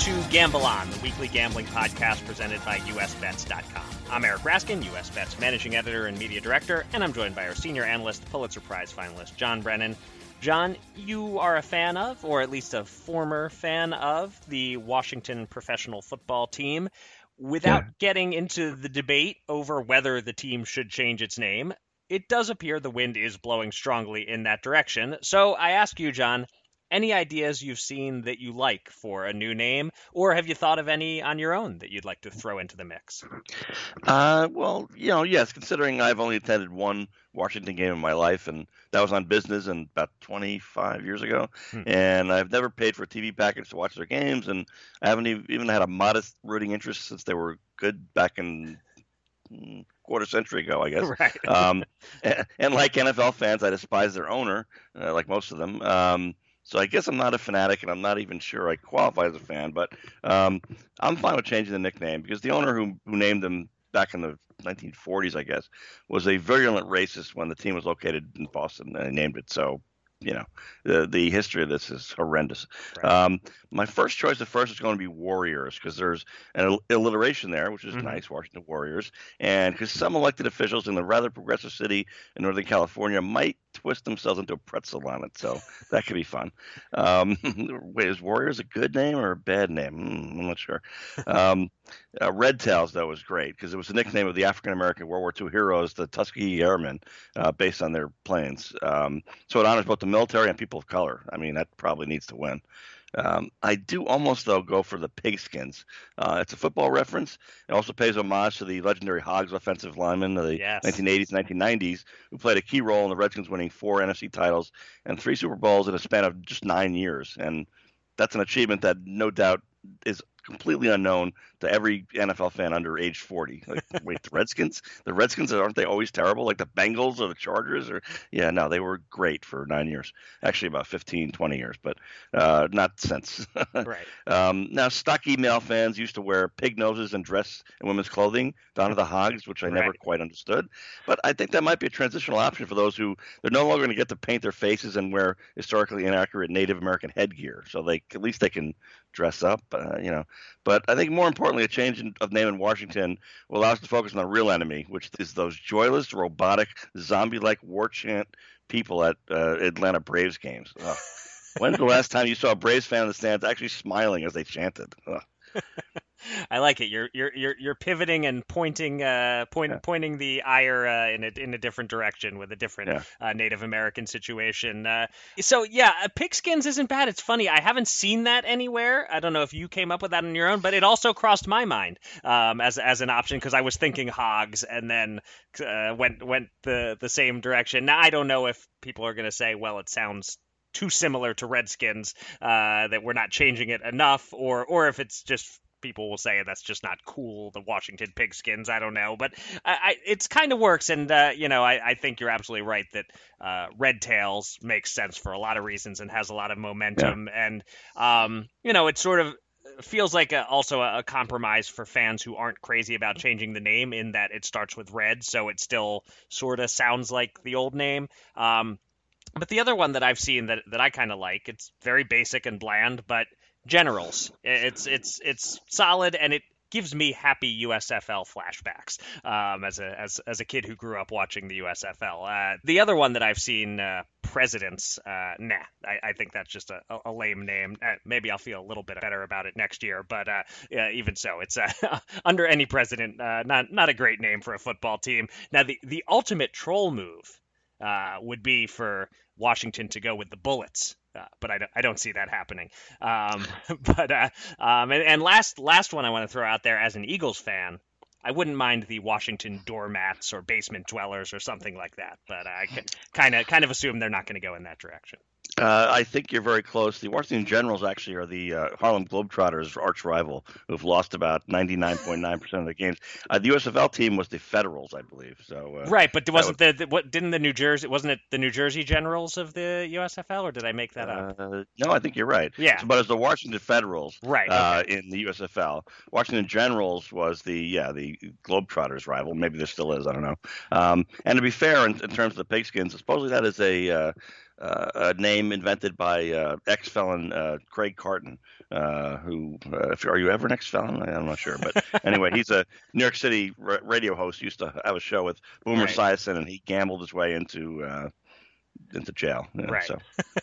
To Gamble On, the weekly gambling podcast presented by USBets.com. I'm Eric Raskin, US Bets managing editor and media director, and I'm joined by our senior analyst, Pulitzer Prize finalist, John Brennan. John, you are a fan of, or at least a former fan of, the Washington professional football team. Without yeah. getting into the debate over whether the team should change its name, it does appear the wind is blowing strongly in that direction. So I ask you, John, any ideas you've seen that you like for a new name, or have you thought of any on your own that you'd like to throw into the mix? Uh, well, you know, yes, considering I've only attended one Washington game in my life, and that was on business and about 25 years ago. Hmm. And I've never paid for a TV package to watch their games, and I haven't even had a modest rooting interest since they were good back in hmm, quarter century ago, I guess. Right. Um, and, and, like NFL fans, I despise their owner, uh, like most of them. Um, so I guess I'm not a fanatic, and I'm not even sure I qualify as a fan. But um, I'm fine with changing the nickname because the owner who who named them back in the 1940s, I guess, was a virulent racist when the team was located in Boston, and he named it so you know, the the history of this is horrendous. Right. Um, my first choice at first is going to be Warriors because there's an alliteration there, which is mm-hmm. nice, Washington Warriors, and because some elected officials in the rather progressive city in Northern California might twist themselves into a pretzel on it, so that could be fun. Um, wait, is Warriors a good name or a bad name? Mm, I'm not sure. Um, uh, Red Tails though was great because it was the nickname of the African American World War II heroes, the Tuskegee Airmen, uh, based on their planes. Um, so it honors both the military and people of color. I mean, that probably needs to win. Um, I do almost though go for the pigskins. Uh, it's a football reference. It also pays homage to the legendary Hogs offensive lineman of the yes. 1980s, 1990s, who played a key role in the Redskins winning four NFC titles and three Super Bowls in a span of just nine years. And that's an achievement that no doubt is completely unknown to every NFL fan under age 40. Like, wait, the Redskins? The Redskins aren't they always terrible? Like the Bengals or the Chargers? Or yeah, no, they were great for nine years. Actually, about 15, 20 years, but uh, not since. right. Um, now, stocky male fans used to wear pig noses and dress in women's clothing down to the hogs, which I right. never quite understood. But I think that might be a transitional option for those who they're no longer going to get to paint their faces and wear historically inaccurate Native American headgear. So they at least they can dress up, uh, you know. But I think more importantly, a change in, of name in Washington will allow us to focus on the real enemy, which is those joyless, robotic, zombie-like war chant people at uh, Atlanta Braves games. When's the last time you saw a Braves fan in the stands actually smiling as they chanted? I like it. You're you're you're you're pivoting and pointing uh point, yeah. pointing the ire uh, in a in a different direction with a different yeah. uh, Native American situation. Uh, so yeah, uh, pigskins isn't bad. It's funny. I haven't seen that anywhere. I don't know if you came up with that on your own, but it also crossed my mind um, as as an option because I was thinking hogs and then uh, went went the the same direction. Now I don't know if people are going to say, well, it sounds too similar to Redskins uh, that we're not changing it enough, or or if it's just people will say that's just not cool. The Washington Pigskins, I don't know, but I, I it's kind of works, and uh, you know, I, I, think you're absolutely right that uh, Red Tails makes sense for a lot of reasons and has a lot of momentum, yeah. and um, you know, it's sort of feels like a, also a, a, compromise for fans who aren't crazy about changing the name in that it starts with red, so it still sort of sounds like the old name. Um, but the other one that I've seen that that I kind of like, it's very basic and bland, but Generals. It's it's it's solid and it gives me happy USFL flashbacks um, as a as, as a kid who grew up watching the USFL. Uh, the other one that I've seen, uh, Presidents, uh, nah, I, I, think that's just a, a lame name. Uh, maybe I'll feel a little bit better about it next year, but uh, yeah, even so, it's uh, under any president, not not a great name for a football team. Now, the the ultimate troll move would be for Washington to go with the Bullets. Uh, but I don't, I don't see that happening. Um, but uh, um, and, and, last last one I want to throw out there as an Eagles fan, I wouldn't mind the Washington doormats or basement dwellers or something like that. But I kind of kind of assume they're not going to go in that direction. Uh, I think you're very close. The Washington Generals actually are the uh, Harlem Globetrotters' arch rival, who've lost about 99.9% of the games. Uh, the USFL team was the Federals, I believe. So uh, right, but wasn't was, the, the, what didn't the New Jersey wasn't it the New Jersey Generals of the USFL, or did I make that up? Uh, no, I think you're right. Yeah, so, but it's the Washington Federals, right, uh, okay. in the USFL. Washington Generals was the yeah the Globetrotters' rival. Maybe there still is. I don't know. Um, and to be fair, in, in, terms of the pigskins, supposedly that is a uh, a name invented by uh, ex-felon uh, Craig Carton, uh, who uh, are you ever an ex-felon? I'm not sure, but anyway, he's a New York City radio host. Used to have a show with Boomer right. And he gambled his way into uh, into jail. You know, right. So.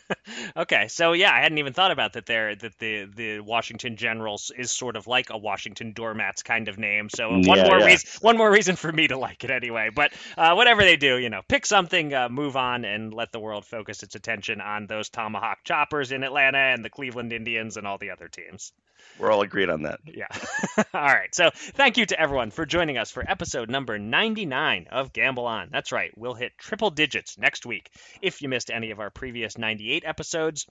okay. So yeah, I hadn't even thought about that. There, that the the Washington Generals is sort of like a Washington Doormats kind of name. So one yeah, more yeah. reason, one more reason for me to like it anyway. But uh, whatever they do, you know, pick something, uh, move on, and let the world focus its attention on those Tomahawk Choppers in Atlanta and the Cleveland Indians and all the other teams. We're all agreed on that. Yeah. all right. So thank you to everyone for joining us for episode number 99 of Gamble On. That's right. We'll hit triple digits next week. If you missed any of our previous 98 episodes,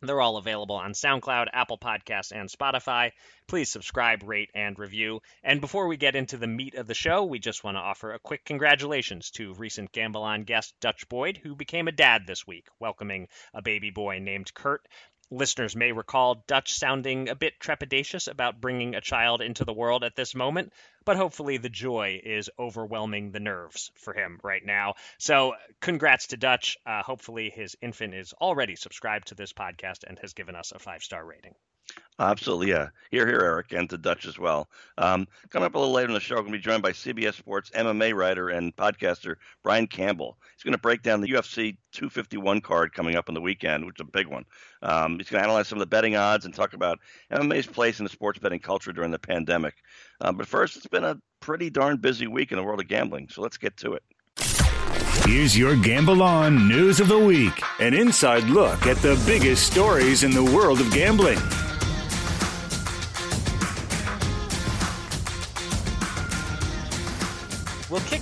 they're all available on SoundCloud, Apple Podcasts, and Spotify. Please subscribe, rate, and review. And before we get into the meat of the show, we just want to offer a quick congratulations to recent Gamble On guest Dutch Boyd, who became a dad this week, welcoming a baby boy named Kurt. Listeners may recall Dutch sounding a bit trepidatious about bringing a child into the world at this moment, but hopefully the joy is overwhelming the nerves for him right now. So, congrats to Dutch. Uh, hopefully, his infant is already subscribed to this podcast and has given us a five star rating. Absolutely, yeah. Here, here, Eric, and to Dutch as well. Um, coming up a little later in the show, we're going to be joined by CBS Sports MMA writer and podcaster Brian Campbell. He's going to break down the UFC 251 card coming up on the weekend, which is a big one. Um, he's going to analyze some of the betting odds and talk about MMA's place in the sports betting culture during the pandemic. Uh, but first, it's been a pretty darn busy week in the world of gambling, so let's get to it. Here's your Gamble On News of the Week, an inside look at the biggest stories in the world of gambling.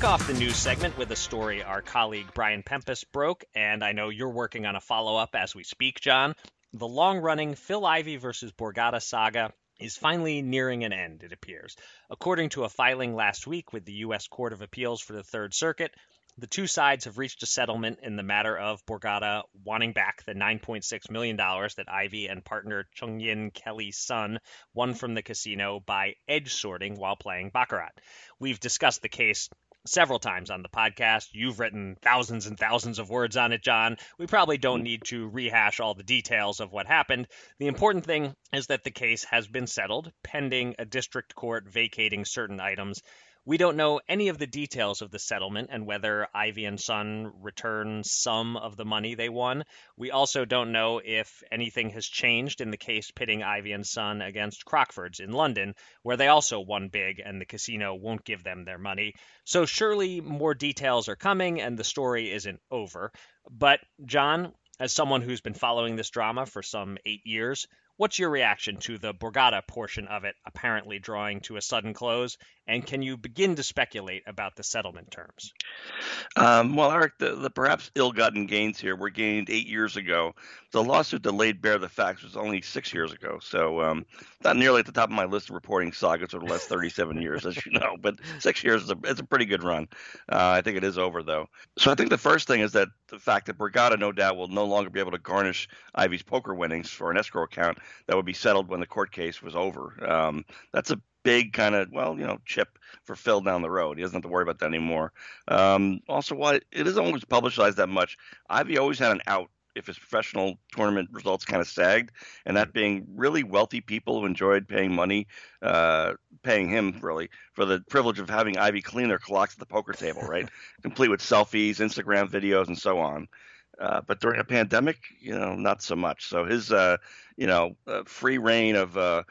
Kick off the news segment with a story our colleague Brian Pempus broke, and I know you're working on a follow up as we speak, John. The long running Phil Ivey versus Borgata saga is finally nearing an end, it appears. According to a filing last week with the U.S. Court of Appeals for the Third Circuit, the two sides have reached a settlement in the matter of Borgata wanting back the $9.6 million that Ivey and partner Cheung Yin Kelly Sun won from the casino by edge sorting while playing Baccarat. We've discussed the case several times on the podcast. You've written thousands and thousands of words on it, John. We probably don't need to rehash all the details of what happened. The important thing is that the case has been settled, pending a district court vacating certain items we don't know any of the details of the settlement and whether Ivey and Sun return some of the money they won. We also don't know if anything has changed in the case pitting Ivey and Sun against Crockford's in London, where they also won big and the casino won't give them their money. So surely more details are coming and the story isn't over. But, John, as someone who's been following this drama for some eight years, What's your reaction to the Borgata portion of it apparently drawing to a sudden close? And can you begin to speculate about the settlement terms? Um, well, Eric, the, the perhaps ill gotten gains here were gained eight years ago. The lawsuit that laid bare the facts was only six years ago. So, um, not nearly at the top of my list of reporting sagas over the last 37 years, as you know, but six years is a, it's a pretty good run. Uh, I think it is over, though. So, I think the first thing is that the fact that Borgata, no doubt, will no longer be able to garnish Ivey's poker winnings for an escrow account that would be settled when the court case was over. Um, that's a big kind of well, you know, chip for Phil down the road. He doesn't have to worry about that anymore. Um, also, why it isn't always publicized that much. Ivey always had an out if his professional tournament results kind of sagged, and that being really wealthy people who enjoyed paying money, uh, paying him really for the privilege of having Ivey clean their clocks at the poker table, right? Complete with selfies, Instagram videos, and so on. Uh, but during a pandemic, you know, not so much. So his, uh, you know, uh, free reign of uh,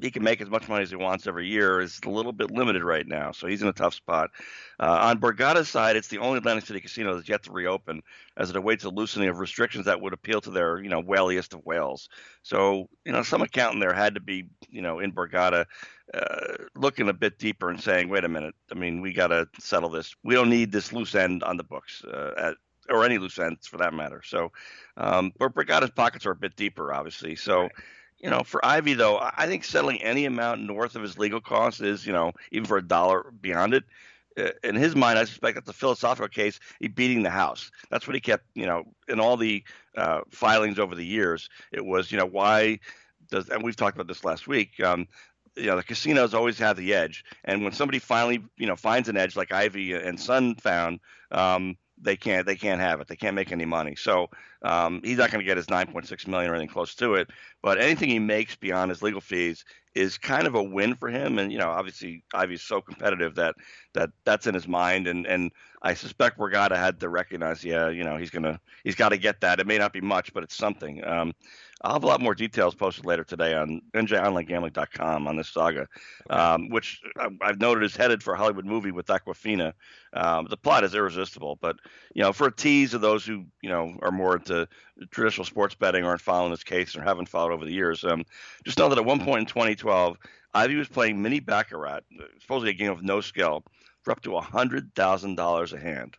he can make as much money as he wants every year is a little bit limited right now. So he's in a tough spot. Uh, on Borgata's side, it's the only Atlantic City casino that's yet to reopen as it awaits a loosening of restrictions that would appeal to their, you know, whaliest of whales. So, you know, some accountant there had to be, you know, in Borgata looking a bit deeper and saying, wait a minute, I mean, we got to settle this. We don't need this loose end on the books at, or any loose ends for that matter. So, um, but Borgata's pockets are a bit deeper, obviously. So, right you know, for Ivey though, I think settling any amount north of his legal costs is, you know, even for a dollar beyond it. Uh, in his mind, I suspect that's a philosophical case. He beating the house. That's what he kept, you know, in all the uh, filings over the years. It was, you know, why does, and we've talked about this last week. Um, you know, the casinos always have the edge, and when somebody finally, you know, finds an edge like Ivey and Sun found, um, they can't they can't have it. They can't make any money. So um, he's not going to get his 9.6 million or anything close to it. But anything he makes beyond his legal fees is kind of a win for him. And you know, obviously Ivey's so competitive that that that's in his mind. And and I suspect Borgata had to recognize, yeah, you know, he's gonna he's got to get that. It may not be much, but it's something. Um, I'll have a lot more details posted later today on njonlinegambling.com on this saga, um, which I've noted is headed for a Hollywood movie with Awkwafina. Um, the plot is irresistible, but you know, for a tease of those who you know are more into traditional sports betting aren't following this case or haven't followed over the years, um, just know that at one point in 2012, Ivey was playing mini baccarat, supposedly a game of no skill, for up to hundred thousand dollars a hand.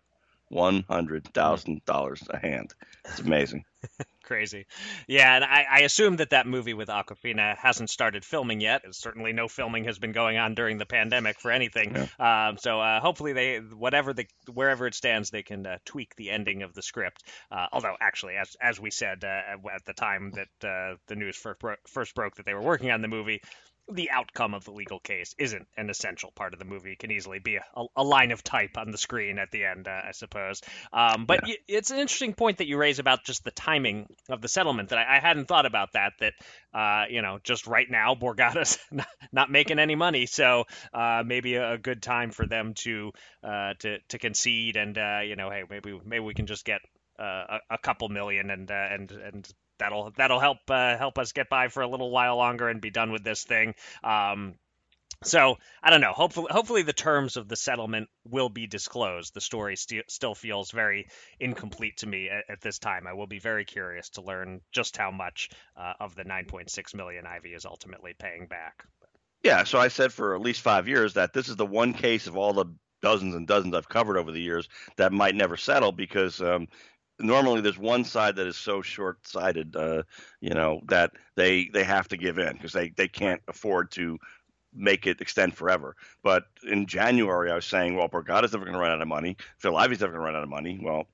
One hundred thousand dollars a hand. It's amazing. crazy. Yeah, and I, I, assume that that movie with Awkwafina hasn't started filming yet. Certainly, no filming has been going on during the pandemic for anything. Yeah. Um, so uh, hopefully, they whatever the wherever it stands, they can uh, tweak the ending of the script. Uh, although, actually, as as we said uh, at the time that uh, the news first, bro- first broke that they were working on the movie, the outcome of the legal case isn't an essential part of the movie. It can easily be a, a line of type on the screen at the end, uh, I suppose. Um, but yeah. it's an interesting point that you raise about just the timing of the settlement that I, I hadn't thought about that. That uh, you know, just right now, Borgata's not, not making any money, so uh, maybe a, good time for them to uh, to to concede and uh, you know, hey, maybe maybe we can just get uh, a, a, couple million and uh, and and that'll that'll help uh, help us get by for a little while longer and be done with this thing. Um, so I don't know. Hopefully, hopefully the terms of the settlement will be disclosed. The story st- still feels very incomplete to me at, at, this time. I will be very curious to learn just how much uh, of the 9.6 million Ivey is ultimately paying back. Yeah. So I said for at least five years that this is the one case of all the dozens and dozens I've covered over the years that might never settle because um, normally there's one side that is so short-sighted, uh, you know, that they they have to give in because they they can't afford to make it extend forever. But in January, I was saying, well, Borgata's never going to run out of money. Phil Ivey's never going to run out of money. Well,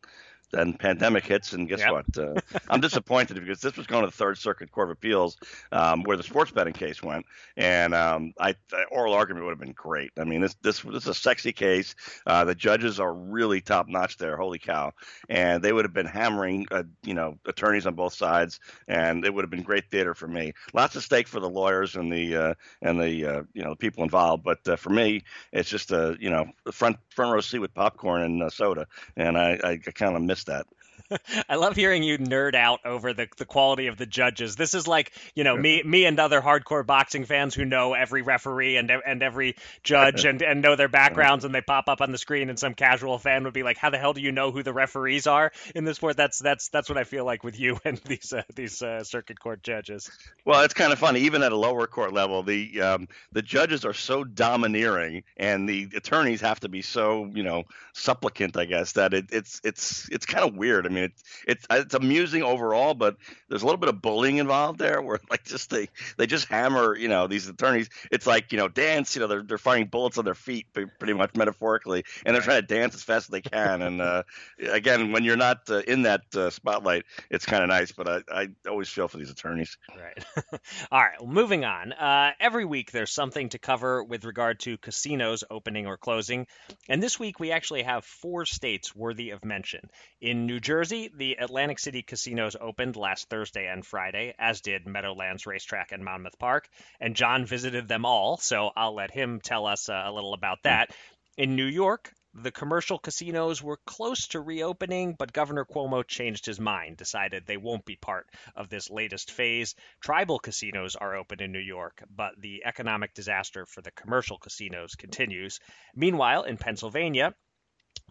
then pandemic hits, and guess yep. what? Uh, I'm disappointed because this was going to the Third Circuit Court of Appeals, um, where the sports betting case went, and um, I oral argument would have been great. I mean, this this, this is a sexy case. Uh, the judges are really top notch there. Holy cow! And they would have been hammering, uh, you know, attorneys on both sides, and it would have been great theater for me. Lots of stake for the lawyers and the uh, and the uh, you know the people involved, but uh, for me, it's just a you know front front row seat with popcorn and soda, and I, I kind of miss that. I love hearing you nerd out over the, the quality of the judges. This is like, you know, me me and other hardcore boxing fans who know every referee and and every judge and, and know their backgrounds and they pop up on the screen and some casual fan would be like, "How the hell do you know who the referees are in this sport?" That's that's that's what I feel like with you and these uh, these uh, circuit court judges. Well, it's kind of funny even at a lower court level, the um, the judges are so domineering and the attorneys have to be so, you know, supplicant, I guess, that it, it's it's it's kind of weird. I mean, it's it's it's amusing overall, but there's a little bit of bullying involved there, where like just they they just hammer you know these attorneys. It's like you know dance, you know they're they're firing bullets on their feet, pretty much metaphorically, and they're trying to dance as fast as they can. And uh, again, when you're not uh, in that uh, spotlight, it's kind of nice. But I I always feel for these attorneys. Right. All right. Well, moving on. Uh, every week there's something to cover with regard to casinos opening or closing, and this week we actually have four states worthy of mention. In New Jersey, the Atlantic City casinos opened last Thursday and Friday, as did Meadowlands Racetrack and Monmouth Park, and John visited them all, so I'll let him tell us uh, a little about that. In New York, the commercial casinos were close to reopening, but Governor Cuomo changed his mind, decided they won't be part of this latest phase. Tribal casinos are open in New York, but the economic disaster for the commercial casinos continues. Meanwhile, in Pennsylvania,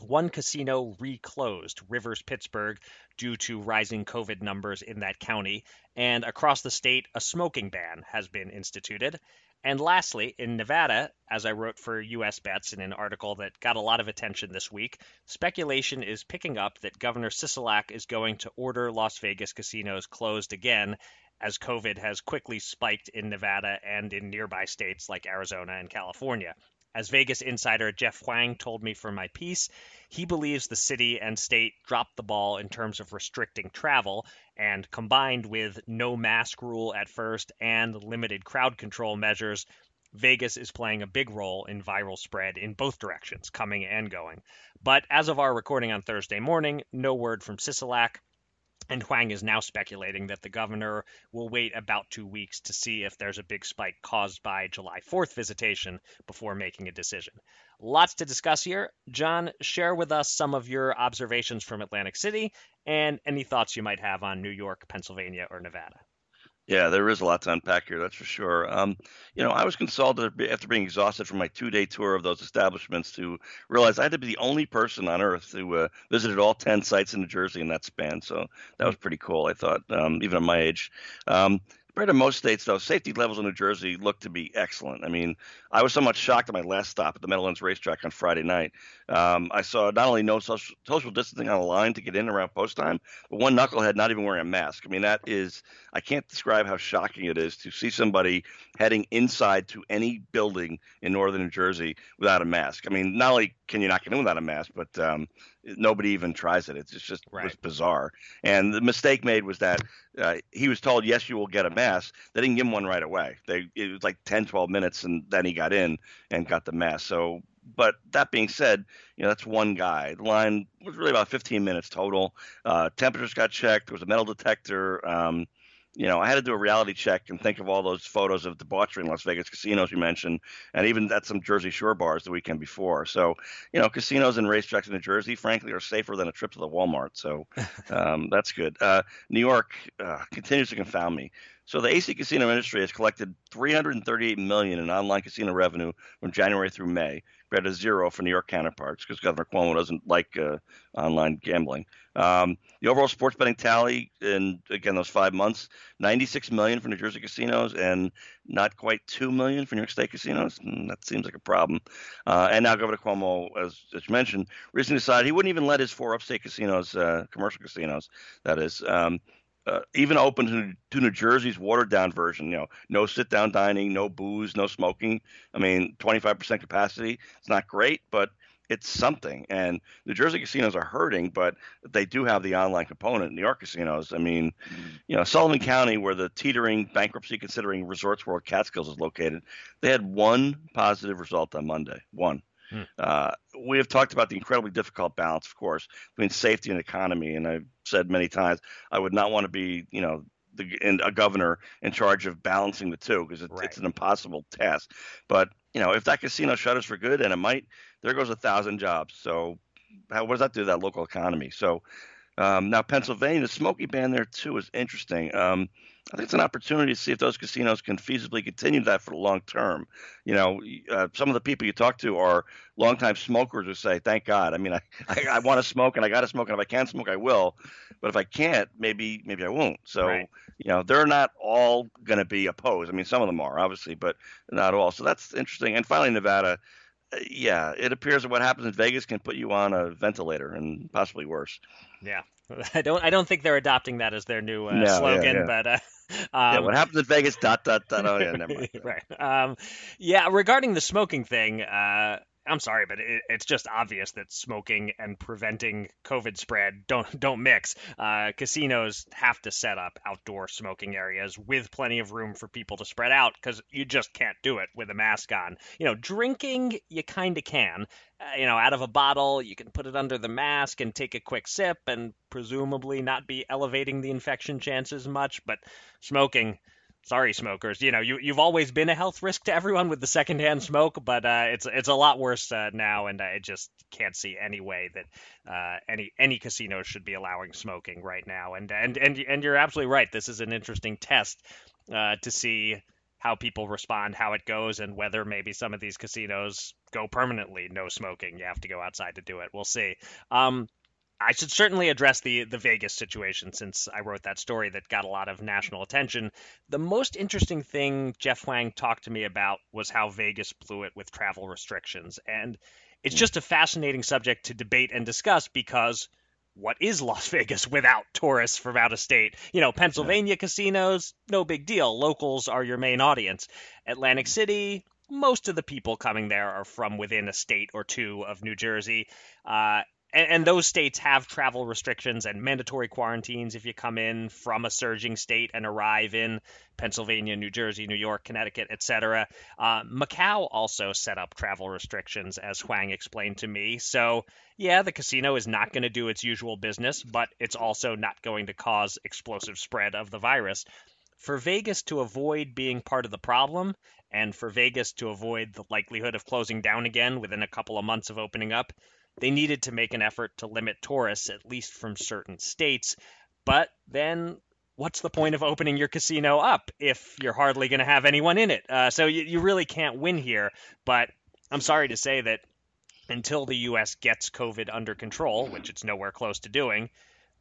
one casino reclosed, Rivers Pittsburgh, due to rising COVID numbers in that county. And across the state, a smoking ban has been instituted. And lastly, in Nevada, as I wrote for US Bets in an article that got a lot of attention this week, speculation is picking up that Governor Sisolak is going to order Las Vegas casinos closed again as COVID has quickly spiked in Nevada and in nearby states like Arizona and California. As Vegas insider Jeff Hwang told me for my piece, he believes the city and state dropped the ball in terms of restricting travel, and combined with no mask rule at first and limited crowd control measures, Vegas is playing a big role in viral spread in both directions, coming and going. But as of our recording on Thursday morning, no word from Sisolak. And Hwang is now speculating that the governor will wait about two weeks to see if there's a big spike caused by July 4th visitation before making a decision. Lots to discuss here. John, share with us some of your observations from Atlantic City and any thoughts you might have on New York, Pennsylvania, or Nevada. Yeah, there is a lot to unpack here, that's for sure. Um, you know, I was consulted after being exhausted from my two-day tour of those establishments to realize I had to be the only person on earth who uh, visited all 10 sites in New Jersey in that span. So that was pretty cool, I thought, um, even at my age. Um, Compared to most states, though, safety levels in New Jersey look to be excellent. I mean, I was somewhat shocked at my last stop at the Meadowlands Racetrack on Friday night. Um, I saw not only no social, social distancing on the line to get in around post time, but one knucklehead not even wearing a mask. I mean, that is, I can't describe how shocking it is to see somebody heading inside to any building in northern New Jersey without a mask. I mean, not only can you not get in without a mask, but um, nobody even tries it. It's just right. bizarre. And the mistake made was that uh, he was told, yes, you will get a mask. They didn't give him one right away. They it was like 10, 12 minutes, and then he got in and got the mask. So, but that being said, you know that's one guy. The line was really about 15 minutes total. Uh, temperatures got checked. There was a metal detector. Um, you know, I had to do a reality check and think of all those photos of debauchery in Las Vegas casinos you mentioned, and even at some Jersey Shore bars the weekend before. So, you know, casinos and racetracks in New Jersey, frankly, are safer than a trip to the Walmart. So um, that's good. Uh, New York uh, continues to confound me. So the AC casino industry has collected 338 million in online casino revenue from January through May, compared to zero for New York counterparts because Governor Cuomo doesn't like uh, online gambling. Um, the overall sports betting tally in again those five months, 96 million for New Jersey casinos and not quite two million for New York State casinos. Mm, that seems like a problem. Uh, and now Governor Cuomo, as, as you mentioned, recently decided he wouldn't even let his four upstate casinos, uh, commercial casinos, that is. Um, uh, even open to, to New Jersey's watered down version. You know, no sit down dining, no booze, no smoking. I mean, 25% capacity. It's not great, but it's something. And New Jersey casinos are hurting, but they do have the online component. New York casinos, I mean, mm-hmm. you know, Sullivan County, where the teetering bankruptcy considering Resorts World Catskills is located, they had one positive result on Monday. One. Hmm. Uh, we have talked about the incredibly difficult balance, of course, between safety and economy. And I've said many times, I would not want to be, you know, the, a governor in charge of balancing the two because it, right. it's an impossible task. But you know, if that casino shutters for good, and it might, there goes a thousand jobs. So, how what does that do to that local economy? So, um, now Pennsylvania, the Smoky ban there too is interesting. Um, I think it's an opportunity to see if those casinos can feasibly continue that for the long term. You know, uh, some of the people you talk to are longtime smokers who say, "Thank God." I mean, I I, I want to smoke and I got to smoke, and if I can't smoke, I will. But if I can't, maybe maybe I won't. So right. you know, they're not all going to be opposed. I mean, some of them are obviously, but not all. So that's interesting. And finally, Nevada yeah, it appears that what happens in Vegas can put you on a ventilator and possibly worse. Yeah, I don't. I don't think they're adopting that as their new uh, no, slogan, yeah, yeah. but. Uh, um, yeah, what happens in Vegas? Dot dot dot. Oh yeah, never mind. right. Um, yeah, regarding the smoking thing, uh, I'm sorry, but it, it's just obvious that smoking and preventing COVID spread don't don't mix. Uh, casinos have to set up outdoor smoking areas with plenty of room for people to spread out because you just can't do it with a mask on. You know, drinking you kind of can. Uh, you know, out of a bottle, you can put it under the mask and take a quick sip, and presumably not be elevating the infection chances much. But smoking sorry smokers you know you, you've always been a health risk to everyone with the secondhand smoke but uh, it's it's a lot worse uh, now and i just can't see any way that uh, any any casino should be allowing smoking right now and and and, and you're absolutely right this is an interesting test uh, to see how people respond how it goes and whether maybe some of these casinos go permanently no smoking you have to go outside to do it. We'll see. Um, I should certainly address the the Vegas situation since I wrote that story that got a lot of national attention. The most interesting thing Jeff Hwang talked to me about was how Vegas blew it with travel restrictions, and it's just a fascinating subject to debate and discuss because what is Las Vegas without tourists from out of state? You know, Pennsylvania casinos, no big deal. Locals are your main audience. Atlantic City, most of the people coming there are from within a state or two of New Jersey. Uh, and, and, those states have travel restrictions and mandatory quarantines if you come in from a surging state and arrive in Pennsylvania, New Jersey, New York, Connecticut, etc. Uh, Macau also set up travel restrictions, as Hwang explained to me. So, yeah, the casino is not going to do its usual business, but it's also not going to cause explosive spread of the virus. For Vegas to avoid being part of the problem and for Vegas to avoid the likelihood of closing down again within a couple of months of opening up, they needed to make an effort to limit tourists, at least from certain states. But then what's the point of opening your casino up if you're hardly going to have anyone in it? Uh, so you, you really can't win here. But I'm sorry to say that until the U.S. gets COVID under control, which it's nowhere close to doing,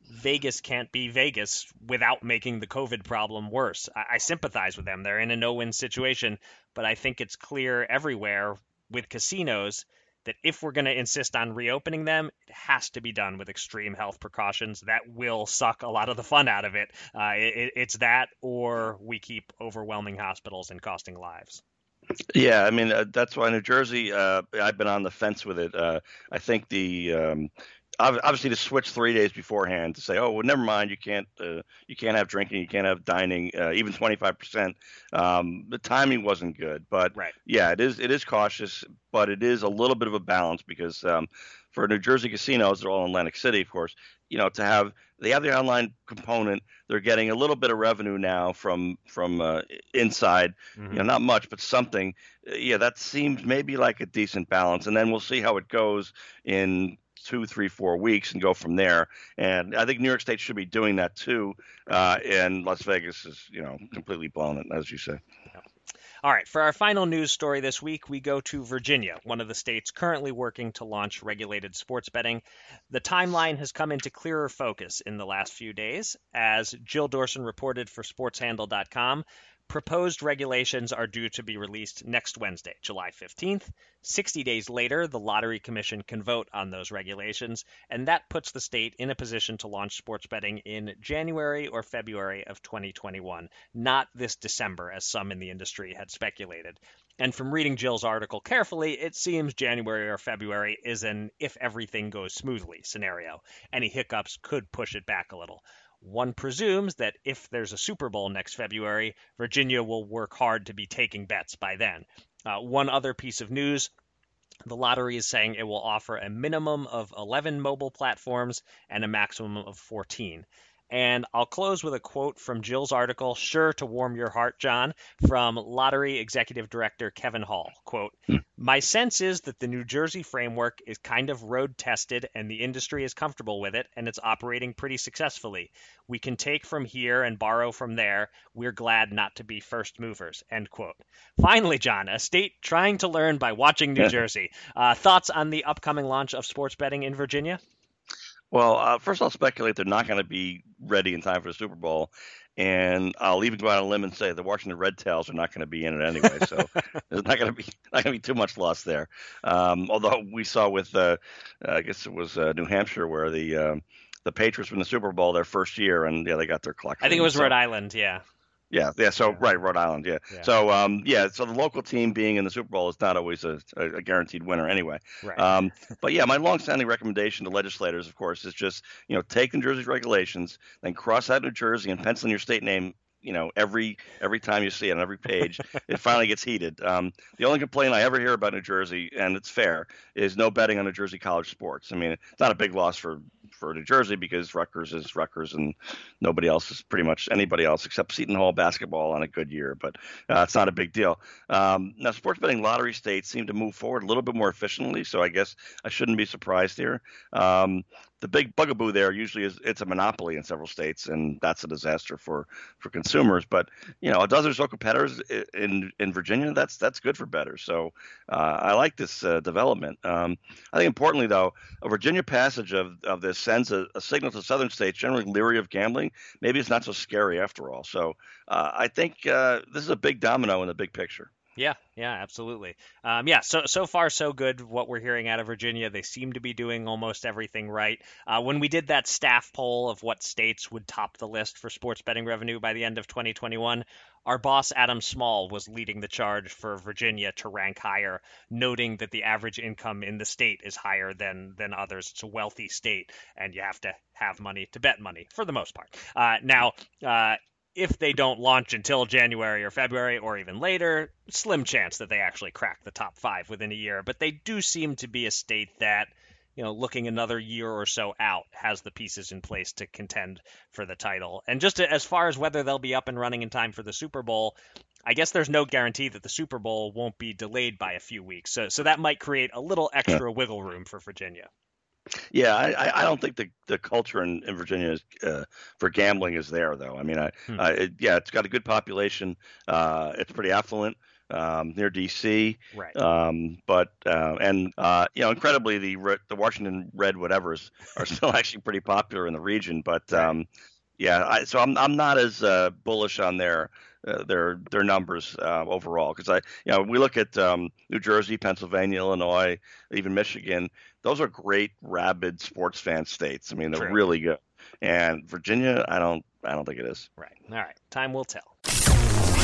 Vegas can't be Vegas without making the COVID problem worse. I, I sympathize with them. They're in a no win situation, but I think it's clear everywhere with casinos that if we're going to insist on reopening them, it has to be done with extreme health precautions. That will suck a lot of the fun out of it. Uh, it it's that, or we keep overwhelming hospitals and costing lives. Yeah, I mean uh, that's why New Jersey. Uh, I've been on the fence with it. Uh, I think the um, obviously to switch three days beforehand to say, oh, well, never mind, you can't uh, you can't have drinking, you can't have dining, uh, even 25 percent. Um, the timing wasn't good, but right. yeah, it is it is cautious, but it is a little bit of a balance because um, for New Jersey casinos, they're all in Atlantic City, of course. You know, to have they have the online component, they're getting a little bit of revenue now from from uh, inside. Mm-hmm. You know, not much, but something. Yeah, that seems maybe like a decent balance, and then we'll see how it goes in two, three, four weeks and go from there. And I think New York State should be doing that too. Uh, and Las Vegas is, you know, completely blown it, as you say. All right, for our final news story this week, we go to Virginia, one of the states currently working to launch regulated sports betting. The timeline has come into clearer focus in the last few days, as Jill Dorson reported for SportsHandle.com. Proposed regulations are due to be released next Wednesday, July 15th. 60 days later, the Lottery Commission can vote on those regulations, and that puts the state in a position to launch sports betting in January or February of 2021, not this December, as some in the industry had speculated. And from reading Jill's article carefully, it seems January or February is an if everything goes smoothly scenario. Any hiccups could push it back a little. One presumes that if there's a Super Bowl next February, Virginia will work hard to be taking bets by then. Uh, one other piece of news the lottery is saying it will offer a minimum of 11 mobile platforms and a maximum of 14. And I'll close with a quote from Jill's article, sure to warm your heart, John, from Lottery Executive Director Kevin Hall. Quote, hmm. My sense is that the New Jersey framework is kind of road tested and the industry is comfortable with it and it's operating pretty successfully. We can take from here and borrow from there. We're glad not to be first movers. End quote. Finally, John, a state trying to learn by watching New Jersey. Uh, thoughts on the upcoming launch of sports betting in Virginia? Well, uh, first I'll speculate they're not going to be ready in time for the Super Bowl, and I'll even go out on a limb and say the Washington Red Tails are not going to be in it anyway. So there's not going to be not going to be too much loss there. Um, although we saw with uh, I guess it was uh, New Hampshire where the um, the Patriots won the Super Bowl their first year, and yeah, they got their clock. I think it was so, Rhode Island. Yeah. Yeah, yeah. So yeah. right, Rhode Island. Yeah. yeah. So um, yeah. So the local team being in the Super Bowl is not always a, a guaranteed winner anyway. Right. Um, but yeah, my long-standing recommendation to legislators, of course, is just you know take New Jersey's regulations, then cross out New Jersey and pencil in your state name you know every every time you see it on every page it finally gets heated um, the only complaint i ever hear about new jersey and it's fair is no betting on new jersey college sports i mean it's not a big loss for for New Jersey because Rutgers is Rutgers and nobody else is pretty much anybody else except Seton Hall basketball on a good year. But uh, it's not a big deal. Um, now, sports betting lottery states seem to move forward a little bit more efficiently, so I guess I shouldn't be surprised here. Um, the big bugaboo there usually is it's a monopoly in several states, and that's a disaster for for consumers. But you know, a dozen or so competitors in in Virginia, that's that's good for bettors. So uh, I like this uh, development. Um, I think importantly though, a Virginia passage of of this sends a, a, signal to southern states generally leery of gambling. Maybe it's not so scary after all. So uh, I think uh, this is a big domino in the big picture. Yeah, yeah, absolutely. Um, yeah, so so far so good. What we're hearing out of Virginia, they seem to be doing almost everything right. Uh, when we did that staff poll of what states would top the list for sports betting revenue by the end of 2021, our boss Adam Small was leading the charge for Virginia to rank higher, noting that the average income in the state is higher than than others. It's a wealthy state, and you have to have money to bet money for the most part. Uh, now, uh, if they don't launch until January or February or even later, slim chance that they actually crack the top five within a year. But they do seem to be a state that, you know, looking another year or so out, has the pieces in place to contend for the title. And just as far as whether they'll be up and running in time for the Super Bowl, I guess there's no guarantee that the Super Bowl won't be delayed by a few weeks. So, so that might create a little extra yeah. wiggle room for Virginia. Yeah, I, I don't think the, the culture in, in Virginia is, uh, for gambling is there though. I mean, I, hmm. I it, yeah, it's got a good population. Uh, it's pretty affluent. Um, near DC, right? Um, but uh, and uh, you know, incredibly, the the Washington Red whatevers are still actually pretty popular in the region. But right. um, yeah, I, so I'm I'm not as uh, bullish on their uh, their their numbers uh, overall because I you know we look at um, New Jersey, Pennsylvania, Illinois, even Michigan those are great rabid sports fan states. I mean, they're True. really good. And Virginia, I don't, I don't think it is. Right. All right. Time will tell.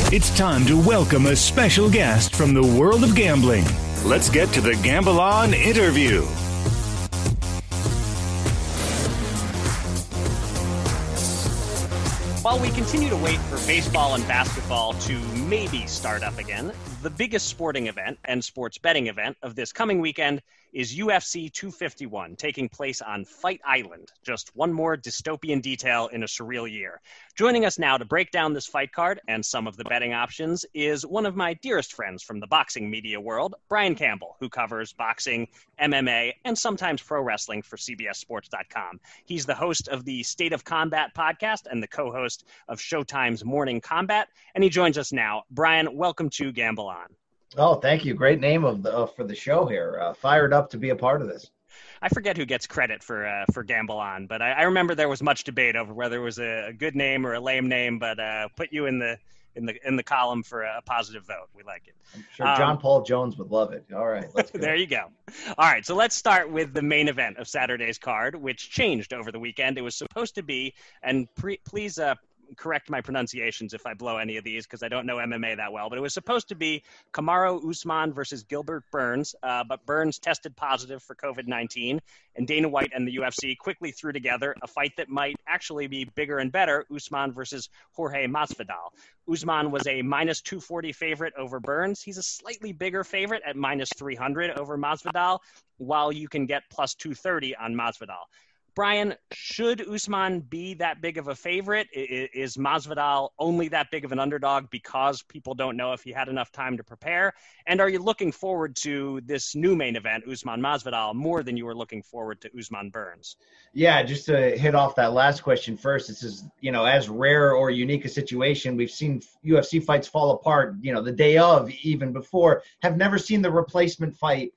It's time to welcome a special guest from the world of gambling. Let's get to the Gamble On interview. While we continue to wait for baseball and basketball to maybe start up again, the biggest sporting event and sports betting event of this coming weekend is UFC 251, taking place on Fight Island. Just one more dystopian detail in a surreal year. Joining us now to break down this fight card and some of the betting options is one of my dearest friends from the boxing media world, Brian Campbell, who covers boxing, MMA, and sometimes pro wrestling for CBSSports.com. He's the host of the State of Combat podcast and the co host of Showtime's Morning Combat, and he joins us now. Brian, welcome to Gamble On. Oh, thank you. Great name of the uh, for the show here. Uh, fired up to be a part of this. I forget who gets credit for uh, for Gamble On, but I, I, remember there was much debate over whether it was a, a good name or a lame name. But uh, put you in the in the in the column for a positive vote. We like it. I'm sure um, John Paul Jones would love it. All right, there you go. All right, so let's start with the main event of Saturday's card, which changed over the weekend. It was supposed to be, and pre- please uh, correct my pronunciations if I blow any of these because I don't know MMA that well. But it was supposed to be Kamaru Usman versus Gilbert Burns, uh, but Burns tested positive for COVID 19, and Dana White and the UFC quickly threw together a fight that might actually be bigger and better Usman versus Jorge Masvidal. Usman was a minus 240 favorite over Burns. He's a slightly bigger favorite at minus 300 over Masvidal, while you can get plus 230 on Masvidal. Brian, should Usman be that big of a favorite? Is Masvidal only that big of an underdog because people don't know if he had enough time to prepare? And are you looking forward to this new main event, Usman Masvidal, more than you were looking forward to Usman Burns? Yeah, just to hit off that last question first, this is you know as rare or unique a situation. We've seen UFC fights fall apart, you know, the day of, even before. Have never seen the replacement fight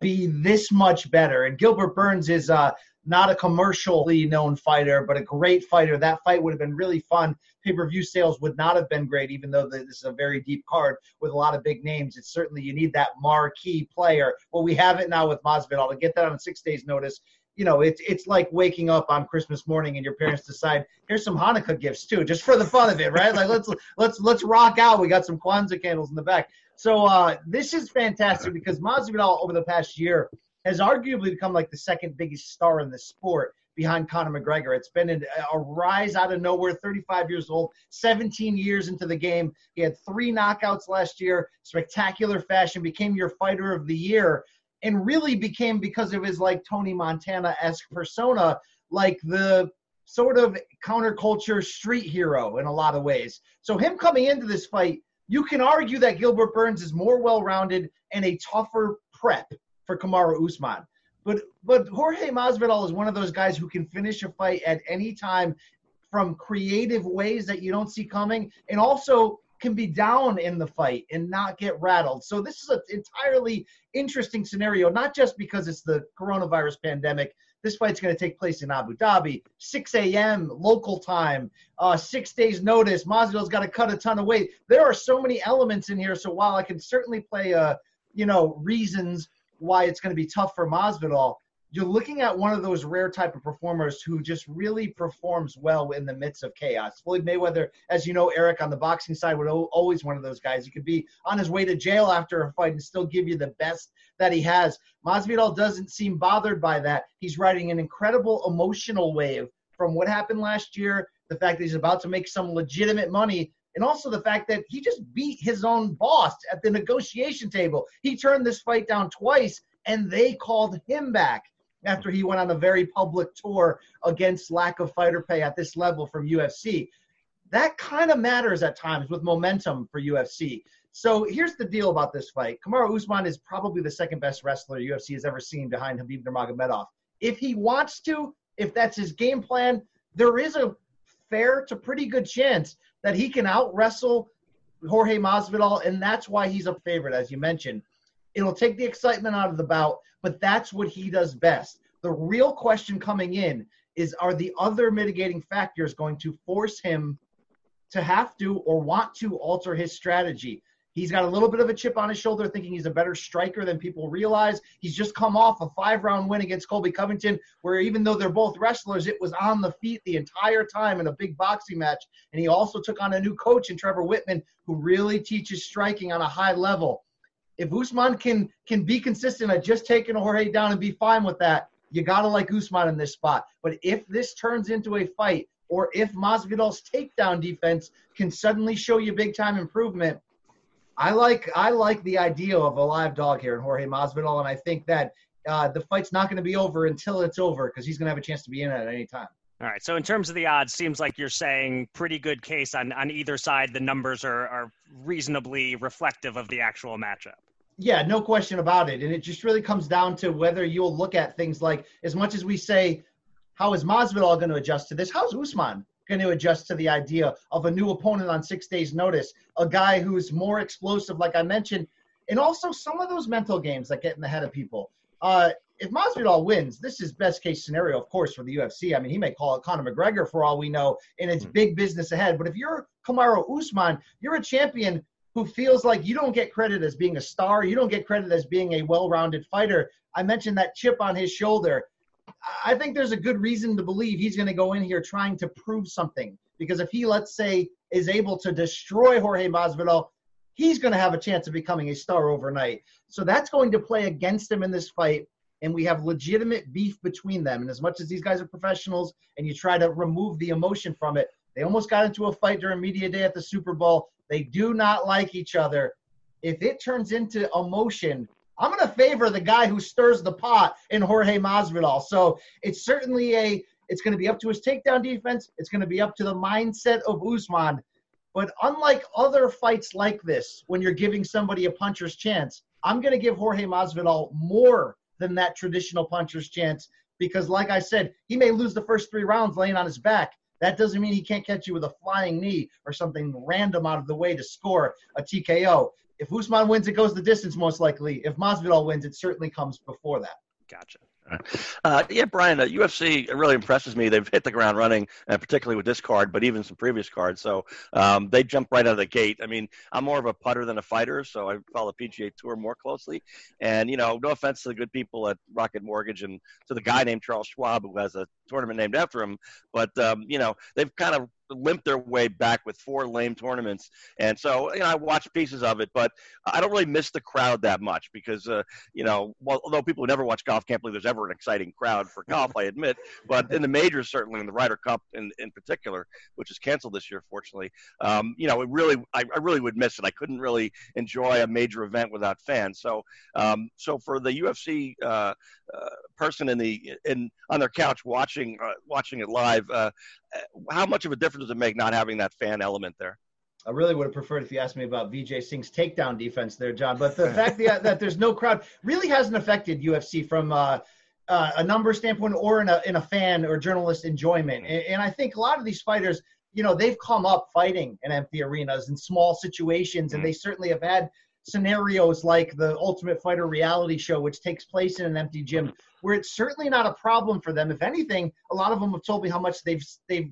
be this much better. And Gilbert Burns is uh, not a commercially known fighter, but a great fighter. That fight would have been really fun. Pay per view sales would not have been great, even though this is a very deep card with a lot of big names. It's certainly you need that marquee player. Well, we have it now with Masvidal. To get that on six days' notice you know, it's it's like waking up on Christmas morning and your parents decide here's some Hanukkah gifts too, just for the fun of it, right? Like let's let's let's rock out. We got some Kwanzaa candles in the back. So uh, this is fantastic because Masvidal over the past year has arguably become like the second biggest star in the sport behind Conor McGregor. It's been a rise out of nowhere, 35 years old, 17 years into the game. He had three knockouts last year, spectacular fashion, became your fighter of the year and really became because of his like Tony Montana esque persona, like the sort of counterculture street hero in a lot of ways. So him coming into this fight, you can argue that Gilbert Burns is more well rounded and a tougher prep for Kamaru Usman. But but Jorge Masvidal is one of those guys who can finish a fight at any time from creative ways that you don't see coming, and also can be down in the fight and not get rattled. So this is an entirely interesting scenario, not just because it's the coronavirus pandemic. This fight's going to take place in Abu Dhabi, 6 a.m. local time, uh, six days notice. Masvidal's got to cut a ton of weight. There are so many elements in here. So while I can certainly play, uh, you know, reasons why it's going to be tough for Masvidal, you're looking at one of those rare type of performers who just really performs well in the midst of chaos. Floyd Mayweather, as you know, Eric on the boxing side, would always one of those guys. He could be on his way to jail after a fight and still give you the best that he has. Masvidal doesn't seem bothered by that. He's riding an incredible emotional wave from what happened last year, the fact that he's about to make some legitimate money, and also the fact that he just beat his own boss at the negotiation table. He turned this fight down twice, and they called him back after he went on a very public tour against lack of fighter pay at this level from UFC. That kind of matters at times with momentum for UFC. So here's the deal about this fight. Kamaru Usman is probably the second best wrestler UFC has ever seen behind Khabib Nurmagomedov. If he wants to, if that's his game plan, there is a fair to pretty good chance that he can out wrestle Jorge Masvidal, and that's why he's a favorite, as you mentioned. It'll take the excitement out of the bout, but that's what he does best. The real question coming in is are the other mitigating factors going to force him to have to or want to alter his strategy? He's got a little bit of a chip on his shoulder, thinking he's a better striker than people realize. He's just come off a five round win against Colby Covington, where even though they're both wrestlers, it was on the feet the entire time in a big boxing match. And he also took on a new coach in Trevor Wittman, who really teaches striking on a high level. If Usman can can be consistent at just taking a Jorge down and be fine with that, you gotta like Usman in this spot. But if this turns into a fight, or if Masvidal's takedown defense can suddenly show you big time improvement, I like I like the idea of a live dog here in Jorge Masvidal, and I think that uh, the fight's not going to be over until it's over because he's going to have a chance to be in it at any time. All right. So in terms of the odds, seems like you're saying pretty good case on on either side. The numbers are are reasonably reflective of the actual matchup. Yeah, no question about it. And it just really comes down to whether you'll look at things like, as much as we say, how is Masvidal going to adjust to this? How's Usman going to adjust to the idea of a new opponent on six days' notice? A guy who's more explosive, like I mentioned, and also some of those mental games that get in the head of people. Uh, if Masvidal wins, this is best case scenario, of course, for the UFC. I mean, he may call it Conor McGregor for all we know, and it's hmm. big business ahead. But if you're Kamaru Usman, you're a champion who feels like you don't get credit as being a star, you don't get credit as being a well-rounded fighter. I mentioned that chip on his shoulder. I think there's a good reason to believe he's going to go in here trying to prove something. Because if he, let's say, is able to destroy Jorge Masvidal, he's going to have a chance of becoming a star overnight. So that's going to play against him in this fight. And we have legitimate beef between them. And as much as these guys are professionals and you try to remove the emotion from it, they almost got into a fight during media day at the Super Bowl. They do not like each other. If it turns into emotion, I'm going to favor the guy who stirs the pot in Jorge Masvidal. So it's certainly a it's going to be up to his takedown defense. It's going to be up to the mindset of Usman. But unlike other fights like this, when you're giving somebody a puncher's chance, I'm going to give Jorge Masvidal more than that traditional puncher's chance because, like I said, he may lose the first three rounds laying on his back. That doesn't mean he can't catch you with a flying knee or something random out of the way to score a TKO. If Usman wins, it goes the distance most likely. If Masvidal wins, it certainly comes before that. Gotcha. Uh, yeah, Brian, uh, UFC really impresses me. They've hit the ground running, uh, particularly with this card, but even some previous cards. So um, they jump right out of the gate. I mean, I'm more of a putter than a fighter, so I follow the PGA Tour more closely. And, you know, no offense to the good people at Rocket Mortgage and to the guy named Charles Schwab who has a tournament named after him, but, um, you know, they've kind of limped their way back with four lame tournaments. And so, you know, I watched pieces of it, but I don't really miss the crowd that much because, uh, you know, well, although people who never watch golf can't believe there's ever an exciting crowd for golf, I admit. But in the majors, certainly in the Ryder Cup in, in particular, which is canceled this year, fortunately, um, you know, it really, I, I, really would miss it. I couldn't really enjoy a major event without fans. So, um, so for the UFC uh, uh, person in the in on their couch watching uh, watching it live, uh, how much of a difference does it make not having that fan element there? I really would have preferred if you asked me about Vijay Singh's takedown defense there, John. But the fact that, that there's no crowd really hasn't affected UFC from uh, uh, a number standpoint or in a, in a fan or journalist enjoyment. And, and, I think a lot of these fighters, you know, they've come up fighting in empty arenas in small situations, and mm. they certainly have had scenarios like the Ultimate Fighter reality show, which takes place in an empty gym, where it's certainly not a problem for them. If anything, a lot of them have told me how much they've they've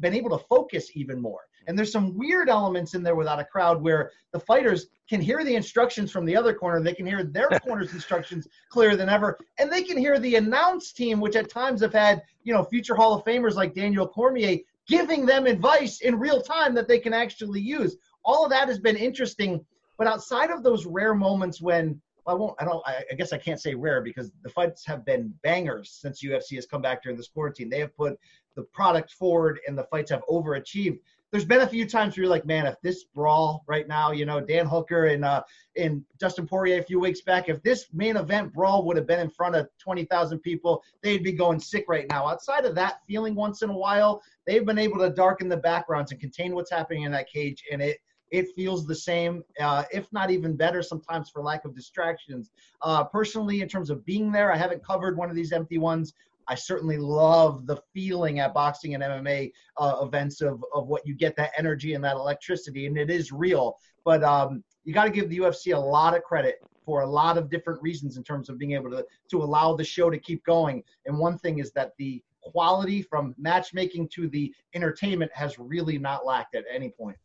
been able to focus even more. And there's some weird elements in there without a crowd where the fighters can hear the instructions from the other corner. They can hear their corner's instructions clearer than ever. And they can hear the announce team, which at times have had, you know, future Hall of Famers like Daniel Cormier giving them advice in real time that they can actually use. All of that has been interesting. But outside of those rare moments when I won't. I don't. I guess I can't say rare because the fights have been bangers since UFC has come back during this quarantine. They have put the product forward, and the fights have overachieved. There's been a few times where you're like, man, if this brawl right now, you know, Dan Hooker and uh, and Dustin Poirier a few weeks back, if this main event brawl would have been in front of 20,000 people, they'd be going sick right now. Outside of that feeling once in a while, they've been able to darken the backgrounds and contain what's happening in that cage, and it it feels the same, uh, if not even better sometimes for lack of distractions. Uh, personally, in terms of being there, I haven't covered one of these empty ones. I certainly love the feeling at boxing and MMA uh, events of, of what you get that energy and that electricity, and it is real. But um, you got to give the UFC a lot of credit for a lot of different reasons in terms of being able to to allow the show to keep going. And one thing is that the quality from matchmaking to the entertainment has really not lacked at any point.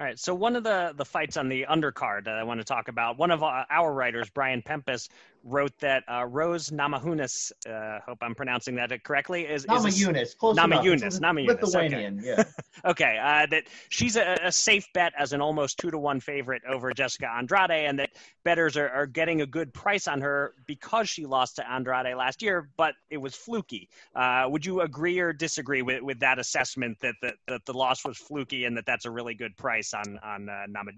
All right. So one of the the fights on the undercard that I want to talk about, one of uh, our writers, Brian Pempus, wrote that uh, Rose Namajunas, uh, hope I'm pronouncing that correctly, is Namajunas, close Namajunas, Namajunas, Lithuanian, okay. yeah. okay, uh, that she's a, a, safe bet as an almost two to one favorite over Jessica Andrade, and that betters are, are, getting a good price on her because she lost to Andrade last year, but it was fluky. Uh, would you agree or disagree with, with that assessment that the, that the loss was fluky and that that's a really good price on on uh, Nama?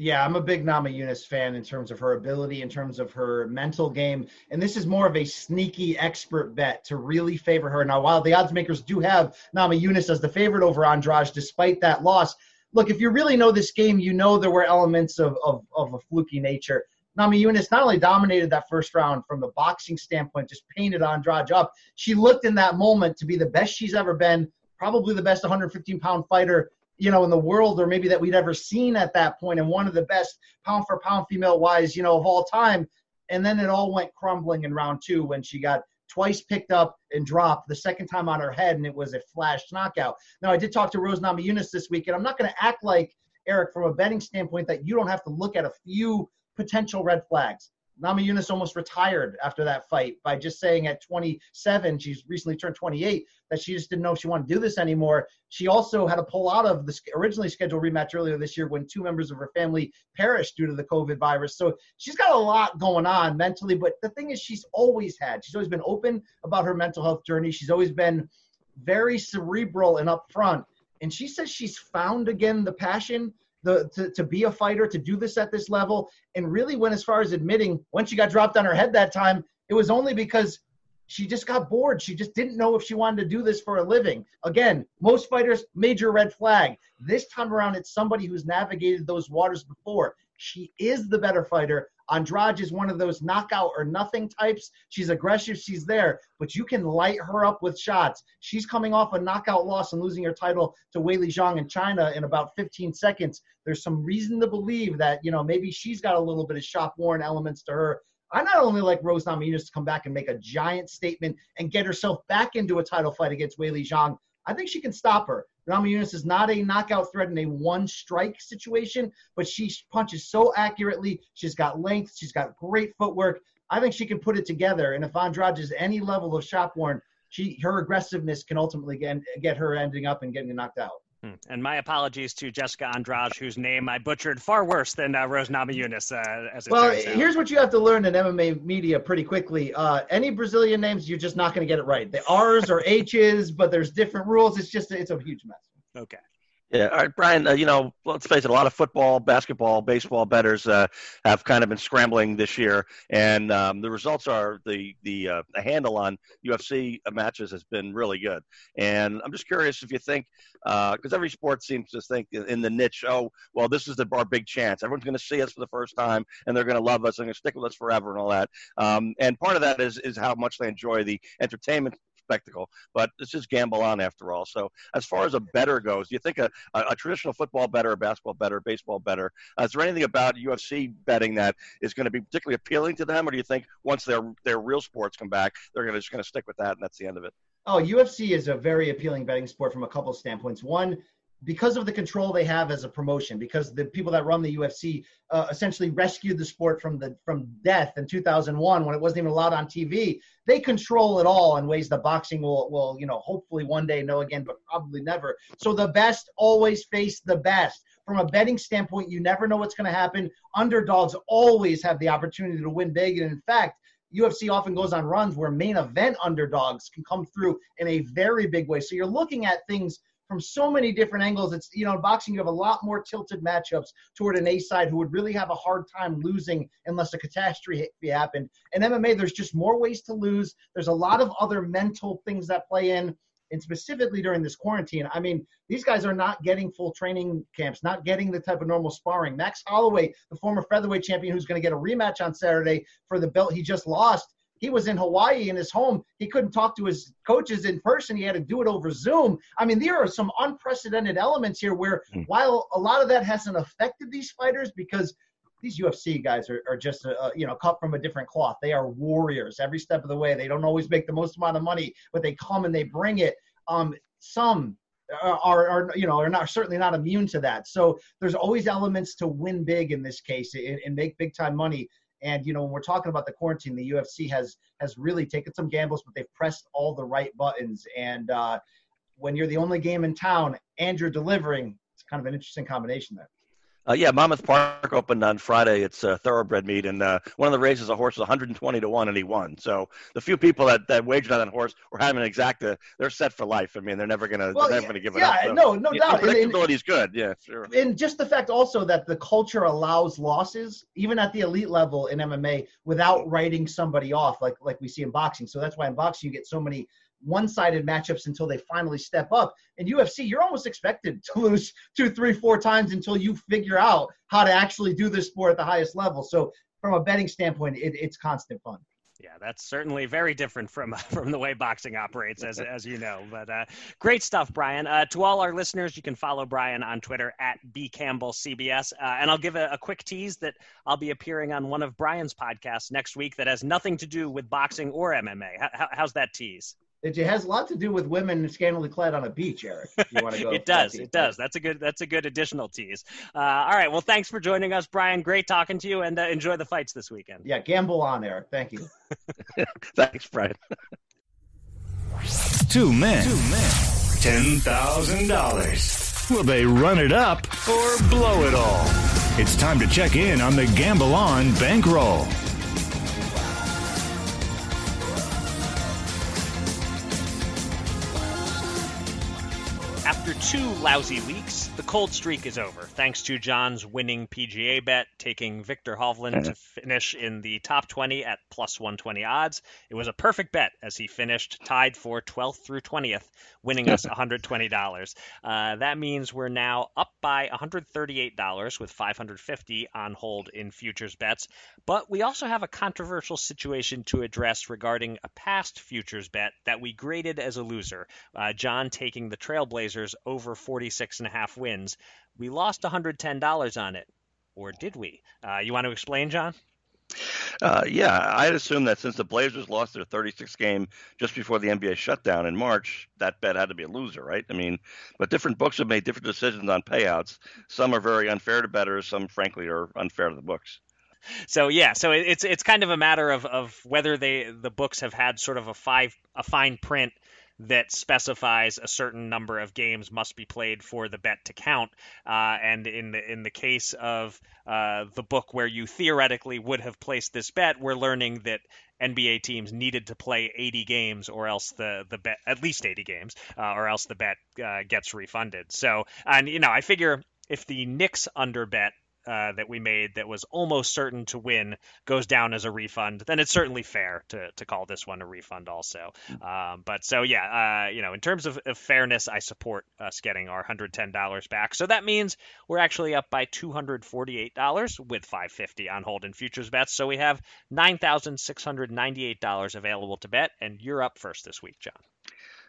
Yeah, I'm a big Namajunas fan in terms of her ability, in terms of her mental game. And this is more of a sneaky expert bet to really favor her. Now, while the odds makers do have Namajunas as the favorite over Andrade, despite that loss, look, if you really know this game, you know there were elements of, of, of a fluky nature. Namajunas not only dominated that first round from the boxing standpoint, just painted Andrade up. She looked in that moment to be the best she's ever been, probably the best 115 pound fighter you know, in the world or maybe that we'd ever seen at that point and one of the best pound for pound female wise, you know, of all time. And then it all went crumbling in round two when she got twice picked up and dropped the second time on her head and it was a flash knockout. Now I did talk to Rose Namajunas this week and I'm not going to act like Eric from a betting standpoint that you don't have to look at a few potential red flags. Namajunas almost retired after that fight by just saying at 27, she's recently turned 28, that she just didn't know if she wanted to do this anymore. She also had to pull out of the originally scheduled rematch earlier this year when two members of her family perished due to the COVID virus. So she's got a lot going on mentally. But the thing is, she's always had, she's always been open about her mental health journey. She's always been very cerebral and upfront. And she says she's found again the passion the, to, to be a fighter, to do this at this level, and really went as far as admitting when she got dropped on her head that time, it was only because she just got bored. She just didn't know if she wanted to do this for a living. Again, most fighters, major red flag. This time around, it's somebody who's navigated those waters before. She is the better fighter. Andrade is one of those knockout or nothing types. She's aggressive, she's there, but you can light her up with shots. She's coming off a knockout loss and losing her title to Weili Zhang in China in about 15 seconds. There's some reason to believe that, you know, maybe she's got a little bit of shop worn elements to her. I not only like Rose Namajunas to come back and make a giant statement and get herself back into a title fight against Weili Zhang. I think she can stop her. Namajunas is not a knockout threat in a one strike situation, but she punches so accurately. She's got length. She's got great footwork. I think she can put it together. And if Andrade is any level of shop worn, she her aggressiveness can ultimately get, get her ending up and getting knocked out. Hmm. And my apologies to Jessica Andrade, whose name I butchered far worse than uh, Rose Namajunas. Uh, as well, here's what you have to learn in MMA media pretty quickly. Uh, any Brazilian names, you're just not going to get it right. The R's or H's, but there's different rules. It's just it's a huge mess. Okay. Yeah, all right, Brian. Uh, you know, let's face it. A lot of football, basketball, baseball bettors uh, have kind of been scrambling this year, and um, the results are the the, uh, the handle on UFC matches has been really good. And I'm just curious if you think, because uh, every sport seems to think in the niche, oh, well, this is the, our big chance. Everyone's going to see us for the first time, and they're going to love us and going to stick with us forever, and all that. Um, and part of that is is how much they enjoy the entertainment spectacle. But it's just gamble on after all. So as far as a better goes, do you think a, a, a traditional football better, a basketball better, baseball better? Uh, is there anything about UFC betting that is going to be particularly appealing to them, or do you think once their their real sports come back, they're going to just going to stick with that and that's the end of it? Oh, UFC is a very appealing betting sport from a couple of standpoints. One, because of the control they have as a promotion, because the people that run the UFC uh, essentially rescued the sport from the from death in 2001 when it wasn't even allowed on TV. They control it all in ways that boxing will will you know hopefully one day know again, but probably never. So the best always face the best. From a betting standpoint, you never know what's going to happen. Underdogs always have the opportunity to win big, and in fact. UFC often goes on runs where main event underdogs can come through in a very big way. So you're looking at things from so many different angles. It's you know in boxing you have a lot more tilted matchups toward an A side who would really have a hard time losing unless a catastrophe happened. In MMA, there's just more ways to lose. There's a lot of other mental things that play in. And specifically during this quarantine, I mean, these guys are not getting full training camps, not getting the type of normal sparring. Max Holloway, the former featherweight champion, who's going to get a rematch on Saturday for the belt he just lost, he was in Hawaii in his home. He couldn't talk to his coaches in person. He had to do it over Zoom. I mean, there are some unprecedented elements here where, mm. while a lot of that hasn't affected these fighters because these UFC guys are, are just, uh, you know, cut from a different cloth. They are warriors every step of the way. They don't always make the most amount of money, but they come and they bring it. Um, some are, are, you know are not certainly not immune to that. So there's always elements to win big in this case and, and make big time money. And you know, when we're talking about the quarantine, the UFC has has really taken some gambles, but they've pressed all the right buttons. And uh, when you're the only game in town and you're delivering, it's kind of an interesting combination there. Uh, yeah, Monmouth Park opened on Friday. It's a thoroughbred meet, and uh, one of the races, a horse was 120 to one, and he won. So the few people that, that wagered on that horse were having an exacta. They're set for life. I mean, they're never gonna well, they're never gonna give it up. Yeah, so, no, no doubt. Predictability is good. Yeah, sure. And just the fact also that the culture allows losses, even at the elite level in MMA, without writing somebody off, like like we see in boxing. So that's why in boxing you get so many one-sided matchups until they finally step up. In UFC, you're almost expected to lose two, three, four times until you figure out how to actually do this sport at the highest level. So from a betting standpoint, it, it's constant fun. Yeah, that's certainly very different from from the way boxing operates, as as you know. But uh, great stuff, Brian. Uh, to all our listeners, you can follow Brian on Twitter at bcampbellcbs, uh, and I'll give a, a, quick tease that I'll be appearing on one of Brian's podcasts next week that has nothing to do with boxing or MMA. How, how's that tease? It has a lot to do with women scantily clad on a beach, Eric. You want to go? it does. It does. That's a good. That's a good additional tease. Uh, all right. Well, thanks for joining us, Brian. Great talking to you, and uh, enjoy the fights this weekend. Yeah, gamble on, Eric. Thank you. thanks, Brian. Two men. Two men. Ten thousand dollars. Will they run it up or blow it all? It's time to check in on the Gamble On bankroll. Two lousy cold streak is over, thanks to John's winning PGA bet, taking Viktor Hovland to finish in the top 20 at plus 120 odds. It was a perfect bet as he finished tied for 12th through 20th, winning us $120. Uh, that means we're now up by $138 with 550 on hold in futures bets. But we also have a controversial situation to address regarding a past futures bet that we graded as a loser. Uh, John taking the Trailblazers over 46 and a half wins. We lost $110 on it. Or did we? Uh, you want to explain, John? Uh, yeah, I'd assume that since the Blazers lost their 36th game just before the NBA shutdown in March, that bet had to be a loser, right? I mean, but different books have made different decisions on payouts. Some are very unfair to bettors. Some, frankly, are unfair to the books so yeah, so it's it's kind of a matter of, of whether they the books have had sort of a five a fine print that specifies a certain number of games must be played for the bet to count. Uh, and in the in the case of uh, the book where you theoretically would have placed this bet, we're learning that NBA teams needed to play 80 games or else the the bet at least 80 games uh, or else the bet uh, gets refunded. So and you know I figure if the Knicks under bet uh, that we made that was almost certain to win goes down as a refund, then it's certainly fair to, to call this one a refund also. Um, but so yeah, uh, you know, in terms of, of, fairness, I support us getting our $110 back. So that means we're actually up by $248 with 550 on hold and futures bets. So we have $9,698 available to bet, and you're up first this week, John.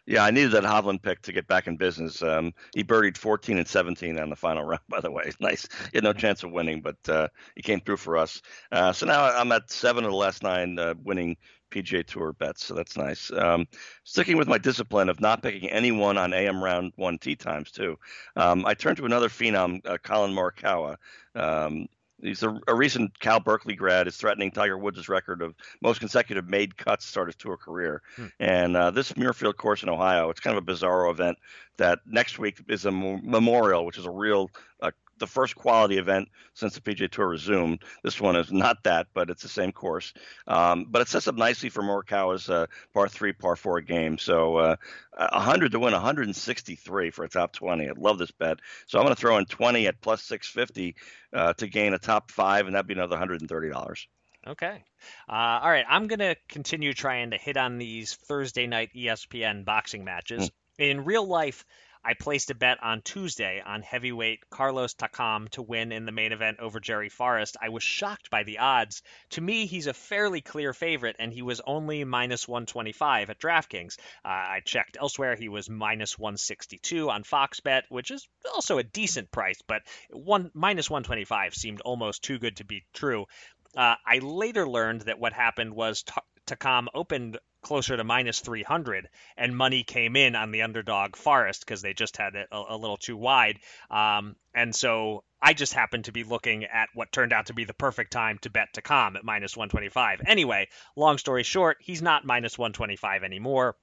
Yeah, I needed that Hovland pick to get back in business. Um, he birdied 14 and 17 on the final round, by the way. Nice. He had no chance of winning, but uh, he came through for us. Uh, so now I'm at seven of the last nine uh, winning PGA Tour bets, so that's nice. Um, sticking with my discipline of not picking anyone on AM round one tee times too, um, I turned to another phenom, uh, Collin Morikawa. Um, He's a, a, recent Cal Berkeley grad. Is threatening Tiger Woods' record of most consecutive made cuts to start his tour career. Hmm. And uh, this Muirfield course in Ohio, it's kind of a bizarro event. That next week is a memorial, which is a real uh, the first quality event since the PGA Tour resumed. This one is not that, but it's the same course. Um, but it sets up nicely for Morikawa's uh, par three, par four game. So uh, 100 to win 163 for a top 20. I love this bet. So I'm going to throw in 20 at plus 650 uh, to gain a top five, and that'd be another $130. Okay. Uh, all right. I'm going to continue trying to hit on these Thursday night ESPN boxing matches. Mm. In real life, I placed a bet on Tuesday on heavyweight Carlos Takam to win in the main event over Jerry Forrest. I was shocked by the odds. To me, he's a fairly clear favorite, and he was only minus 125 at DraftKings. Uh, I checked elsewhere; he was minus 162 on Fox Bet, which is also a decent price, but one minus 125 seemed almost too good to be true. Uh, I later learned that what happened was Takam opened closer to minus 300 and money came in on the underdog Forrest because they just had it a, a little too wide. Um, and so I just happened to be looking at what turned out to be the perfect time to bet Takam at minus 125. Anyway, long story short, he's not minus 125 anymore.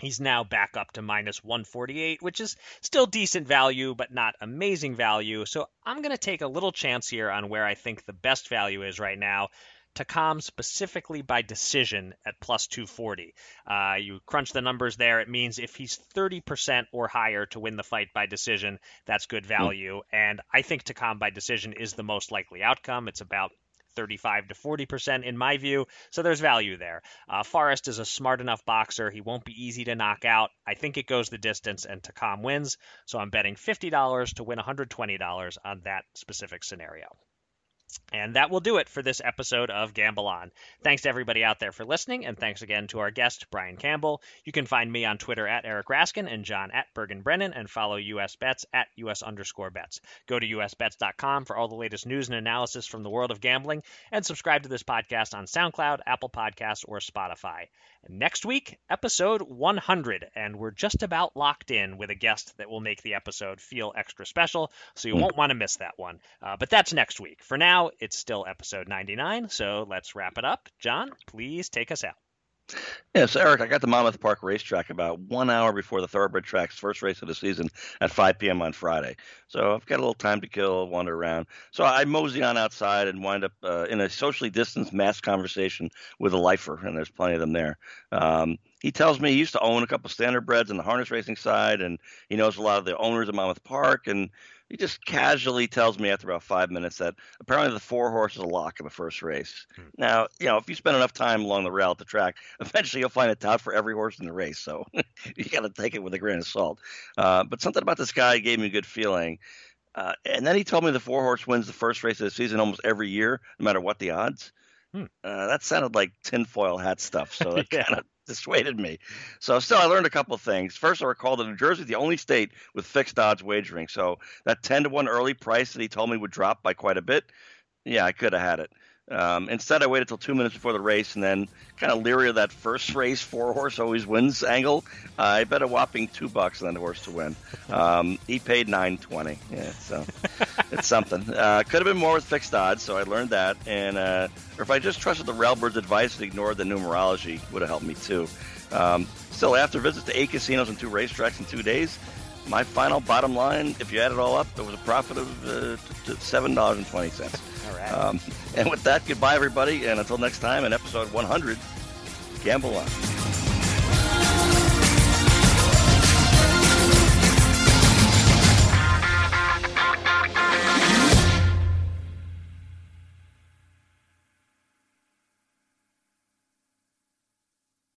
He's now back up to minus 148, which is still decent value, but not amazing value. So I'm going to take a little chance here on where I think the best value is right now. Takam specifically by decision at plus 240. Uh, you crunch the numbers there. It means if he's 30% or higher to win the fight by decision, that's good hmm. value. Mm. And I think Takam by decision is the most likely outcome. It's about 35 to 40% in my view. So there's value there. Uh, Forrest is a smart enough boxer. He won't be easy to knock out. I think it goes the distance and Takam wins. So I'm betting $50 to win $120 on that specific scenario. And that will do it for this episode of Gamble On. Thanks to everybody out there for listening, and thanks again to our guest, Brian Campbell. You can find me on Twitter at Eric Raskin and John at Bergen Brennan, and follow US Bets at US underscore bets. Go to usbets.com for all the latest news and analysis from the world of gambling, and subscribe to this podcast on SoundCloud, Apple Podcasts, or Spotify. Next week, episode 100, and we're just about locked in with a guest that will make the episode feel extra special, so you hmm. won't want to miss that one. Uh, but that's next week. For now, it's still episode 99, so let's wrap it up. John, please take us out. Yes, Eric, I got to Monmouth Park Racetrack about one hour before the Thoroughbred Track's first race of the season at 5 p.m. on Friday. So I've got a little time to kill, wander around. So I mosey on outside and wind up uh, in a socially distanced mass conversation with a lifer, and there's plenty of them there. Um, he tells me he used to own a couple standardbreds on the harness racing side, and he knows a lot of the owners of Monmouth Park, and he just casually tells me after about five minutes that apparently the four horse is a lock in the first race. Hmm. Now, you know, if you spend enough time along the rail at the track, eventually you'll find a out for every horse in the race. So you got to take it with a grain of salt. Uh, but something about this guy gave me a good feeling. Uh, and then he told me the four horse wins the first race of the season almost every year, no matter what the odds. Hmm. Uh, that sounded like tinfoil hat stuff. So that yeah. kind of dissuaded me. So still, I learned a couple things. First, I recall that New Jersey is the only state with fixed odds wagering. So that ten to one early price that he told me would drop by quite a bit. Yeah, I could have had it. Um, instead, I waited till two minutes before the race, and then kind of leery of that first race four horse always wins angle. Uh, I bet a whopping two bucks on the horse to win. Um, he paid nine twenty. Yeah, so it's something. Uh, could have been more with fixed odds, so I learned that. And uh, or if I just trusted the Railbird's advice and ignored the numerology, would have helped me too. Um, still, after visits to eight casinos and two racetracks in two days, my final bottom line, if you add it all up, it was a profit of uh, seven dollars and twenty cents. All right. Um, and with that, goodbye, everybody, and until next time, in episode 100, gamble on.